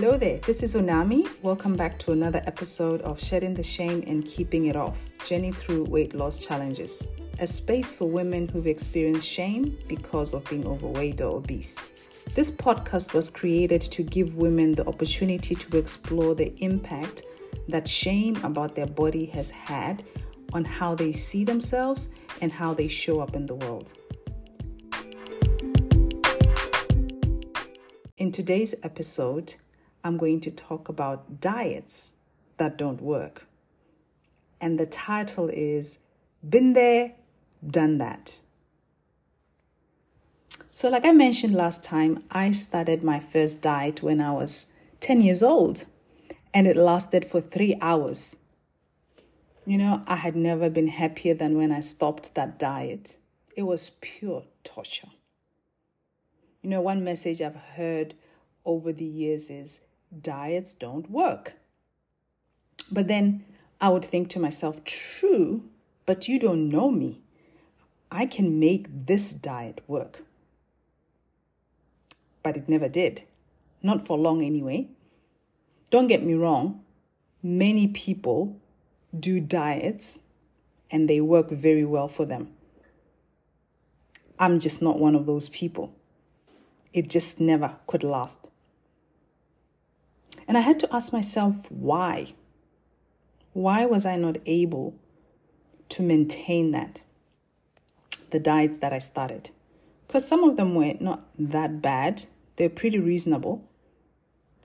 Hello there, this is Unami. Welcome back to another episode of Shedding the Shame and Keeping It Off Journey Through Weight Loss Challenges, a space for women who've experienced shame because of being overweight or obese. This podcast was created to give women the opportunity to explore the impact that shame about their body has had on how they see themselves and how they show up in the world. In today's episode, I'm going to talk about diets that don't work. And the title is Been There, Done That. So, like I mentioned last time, I started my first diet when I was 10 years old and it lasted for three hours. You know, I had never been happier than when I stopped that diet. It was pure torture. You know, one message I've heard over the years is diets don't work. But then I would think to myself, true, but you don't know me. I can make this diet work. But it never did. Not for long, anyway. Don't get me wrong, many people do diets and they work very well for them. I'm just not one of those people. It just never could last. And I had to ask myself why. Why was I not able to maintain that? The diets that I started. Because some of them were not that bad, they're pretty reasonable.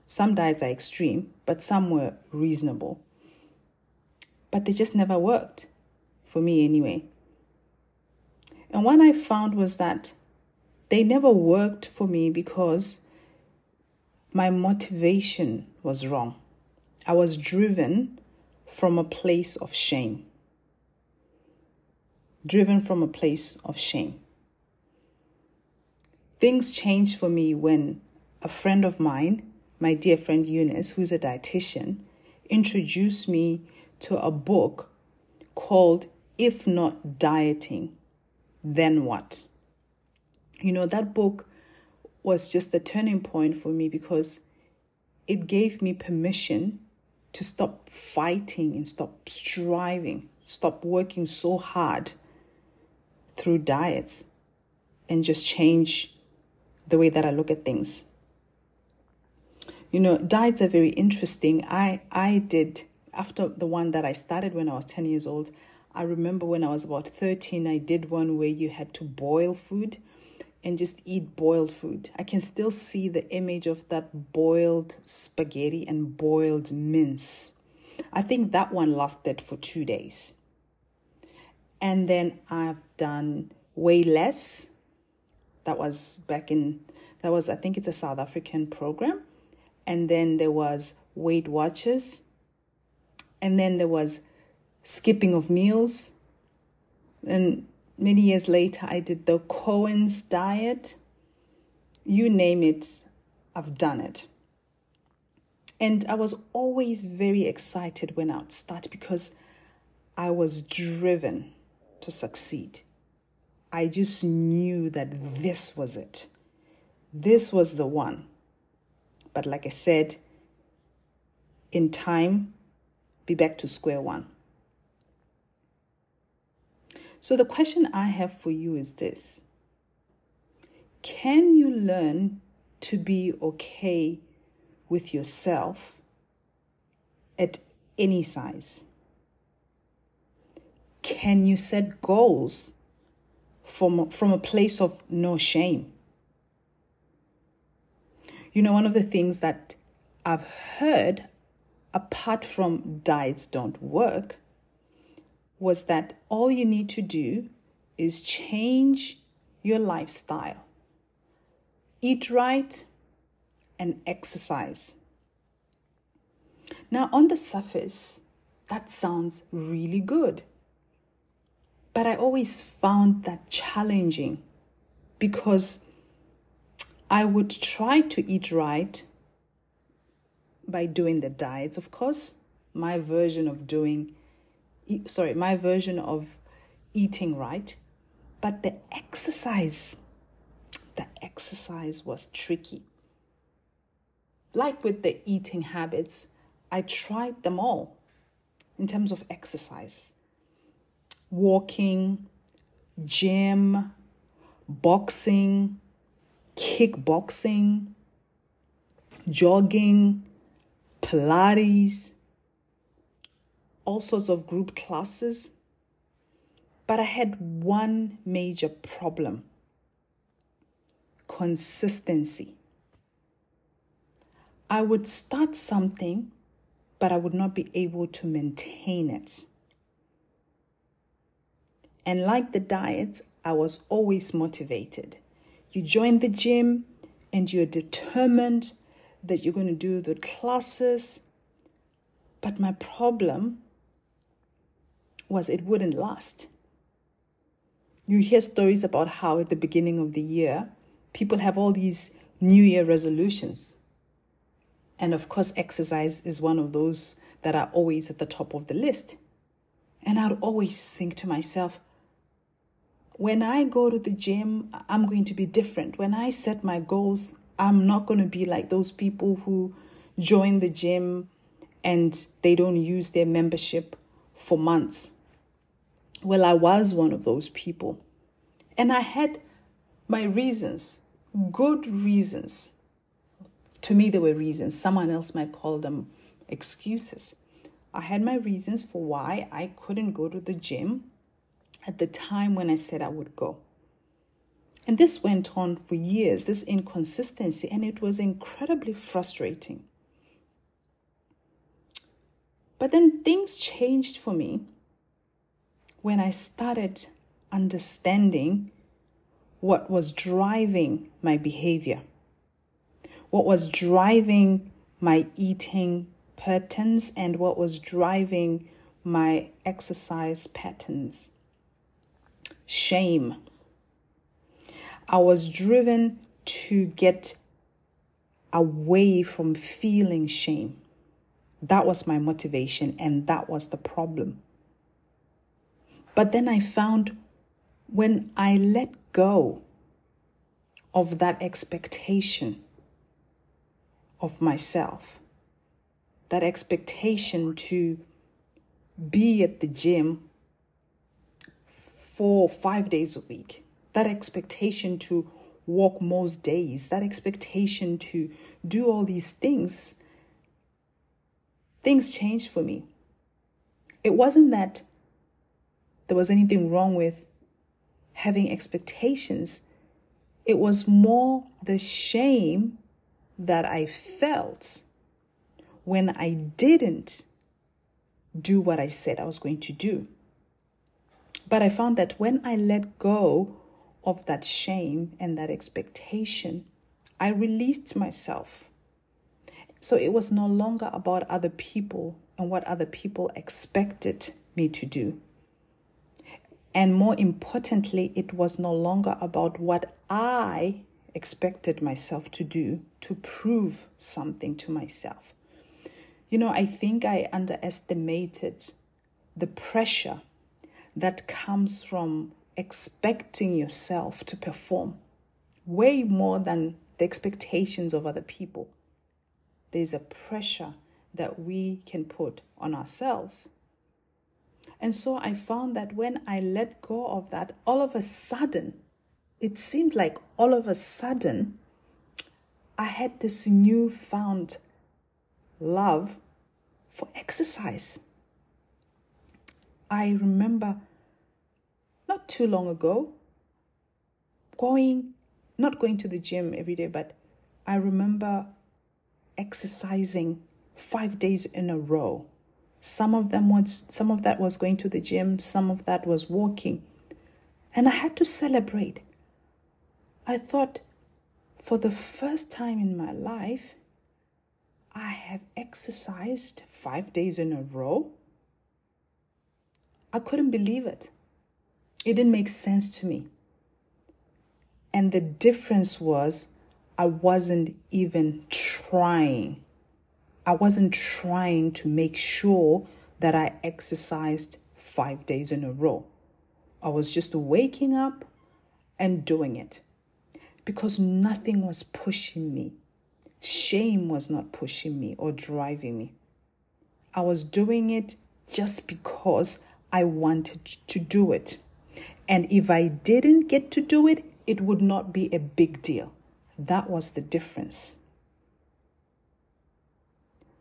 Some diets are extreme, but some were reasonable. But they just never worked, for me anyway. And what I found was that they never worked for me because my motivation was wrong. I was driven from a place of shame. Driven from a place of shame. Things changed for me when a friend of mine, my dear friend Eunice, who's a dietitian, introduced me to a book called If Not Dieting, Then What? You know, that book was just a turning point for me because it gave me permission to stop fighting and stop striving, stop working so hard through diets and just change the way that I look at things. You know, diets are very interesting. I I did after the one that I started when I was 10 years old. I remember when I was about 13, I did one where you had to boil food and just eat boiled food. I can still see the image of that boiled spaghetti and boiled mince. I think that one lasted for two days. And then I've done Weigh-Less. That was back in, that was, I think it's a South African program. And then there was Weight Watchers. And then there was skipping of meals. And many years later, I did the Cohen's diet. You name it, I've done it. And I was always very excited when I would start because I was driven to succeed. I just knew that this was it. This was the one. But like I said, in time, be back to square one. So, the question I have for you is this Can you learn to be okay with yourself at any size? Can you set goals from, from a place of no shame? You know, one of the things that I've heard, apart from diets don't work, was that all you need to do is change your lifestyle, eat right, and exercise. Now, on the surface, that sounds really good. But I always found that challenging because I would try to eat right by doing the diets, of course, my version of doing sorry, my version of eating right, but the exercise, the exercise was tricky. like with the eating habits, I tried them all in terms of exercise walking, gym, boxing, kickboxing, jogging, Pilates, all sorts of group classes. But I had one major problem consistency. I would start something, but I would not be able to maintain it. And like the diet, I was always motivated. You join the gym and you're determined that you're going to do the classes. But my problem was it wouldn't last. You hear stories about how at the beginning of the year, people have all these New Year resolutions. And of course, exercise is one of those that are always at the top of the list. And I'd always think to myself, when I go to the gym, I'm going to be different. When I set my goals, I'm not going to be like those people who join the gym and they don't use their membership for months. Well, I was one of those people. And I had my reasons, good reasons. To me, they were reasons. Someone else might call them excuses. I had my reasons for why I couldn't go to the gym at the time when I said I would go. And this went on for years, this inconsistency, and it was incredibly frustrating. But then things changed for me when I started understanding what was driving my behavior, what was driving my eating patterns, and what was driving my exercise patterns shame. I was driven to get away from feeling shame. That was my motivation, and that was the problem. But then I found when I let go of that expectation of myself, that expectation to be at the gym four, five days a week, that expectation to walk most days, that expectation to do all these things, things changed for me. It wasn't that there was anything wrong with having expectations, it was more the shame that I felt when I didn't do what I said I was going to do. But I found that when I let go of that shame and that expectation, I released myself. So it was no longer about other people and what other people expected me to do. And more importantly, it was no longer about what I expected myself to do to prove something to myself. You know, I think I underestimated the pressure that comes from expecting yourself to perform way more than the expectations of other people. There's a pressure that we can put on ourselves. And so I found that when I let go of that, all of a sudden, it seemed like all of a sudden, I had this newfound love for exercise. I remember not too long ago going, not going to the gym every day, but I remember exercising five days in a row. Some of them was some of that was going to the gym, some of that was walking. And I had to celebrate. I thought for the first time in my life, I have exercised five days in a row. I couldn't believe it. It didn't make sense to me. And the difference was I wasn't even trying. I wasn't trying to make sure that I exercised five days in a row. I was just waking up and doing it because nothing was pushing me. Shame was not pushing me or driving me. I was doing it just because I wanted to do it. And if I didn't get to do it, it would not be a big deal. That was the difference.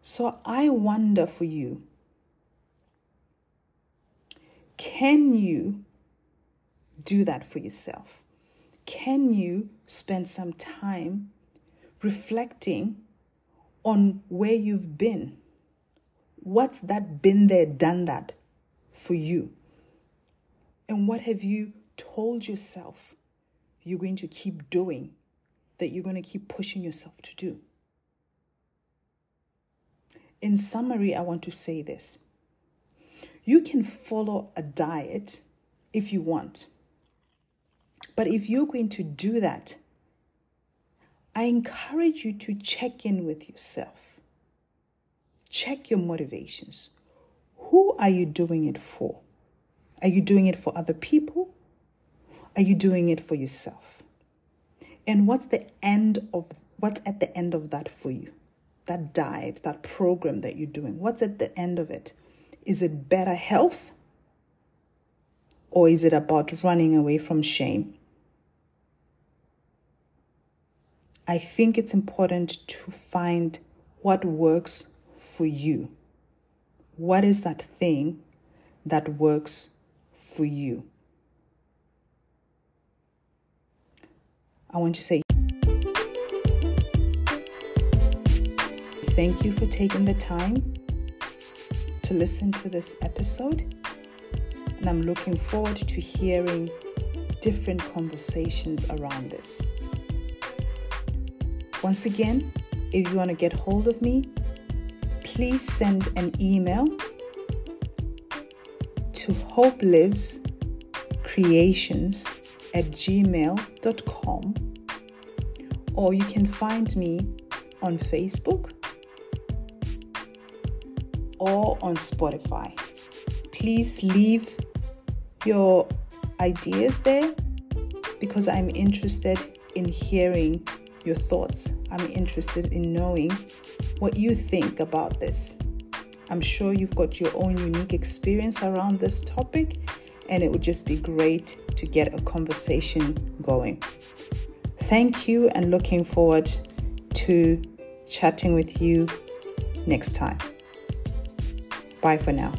So I wonder for you can you do that for yourself? Can you spend some time reflecting on where you've been? What's that been there, done that for you? And what have you told yourself you're going to keep doing, that you're going to keep pushing yourself to do? In summary, I want to say this you can follow a diet if you want. But if you're going to do that, I encourage you to check in with yourself. Check your motivations. Who are you doing it for? Are you doing it for other people? Are you doing it for yourself? And what's the end of what's at the end of that for you? That diet, that program that you're doing. What's at the end of it? Is it better health? Or is it about running away from shame? I think it's important to find what works for you. What is that thing that works for you? I want to say thank you for taking the time to listen to this episode. And I'm looking forward to hearing different conversations around this. Once again, if you want to get hold of me, please send an email to hopelivescreations at gmail.com or you can find me on Facebook or on Spotify. Please leave your ideas there because I'm interested in hearing your thoughts. I'm interested in knowing what you think about this. I'm sure you've got your own unique experience around this topic, and it would just be great to get a conversation going. Thank you, and looking forward to chatting with you next time. Bye for now.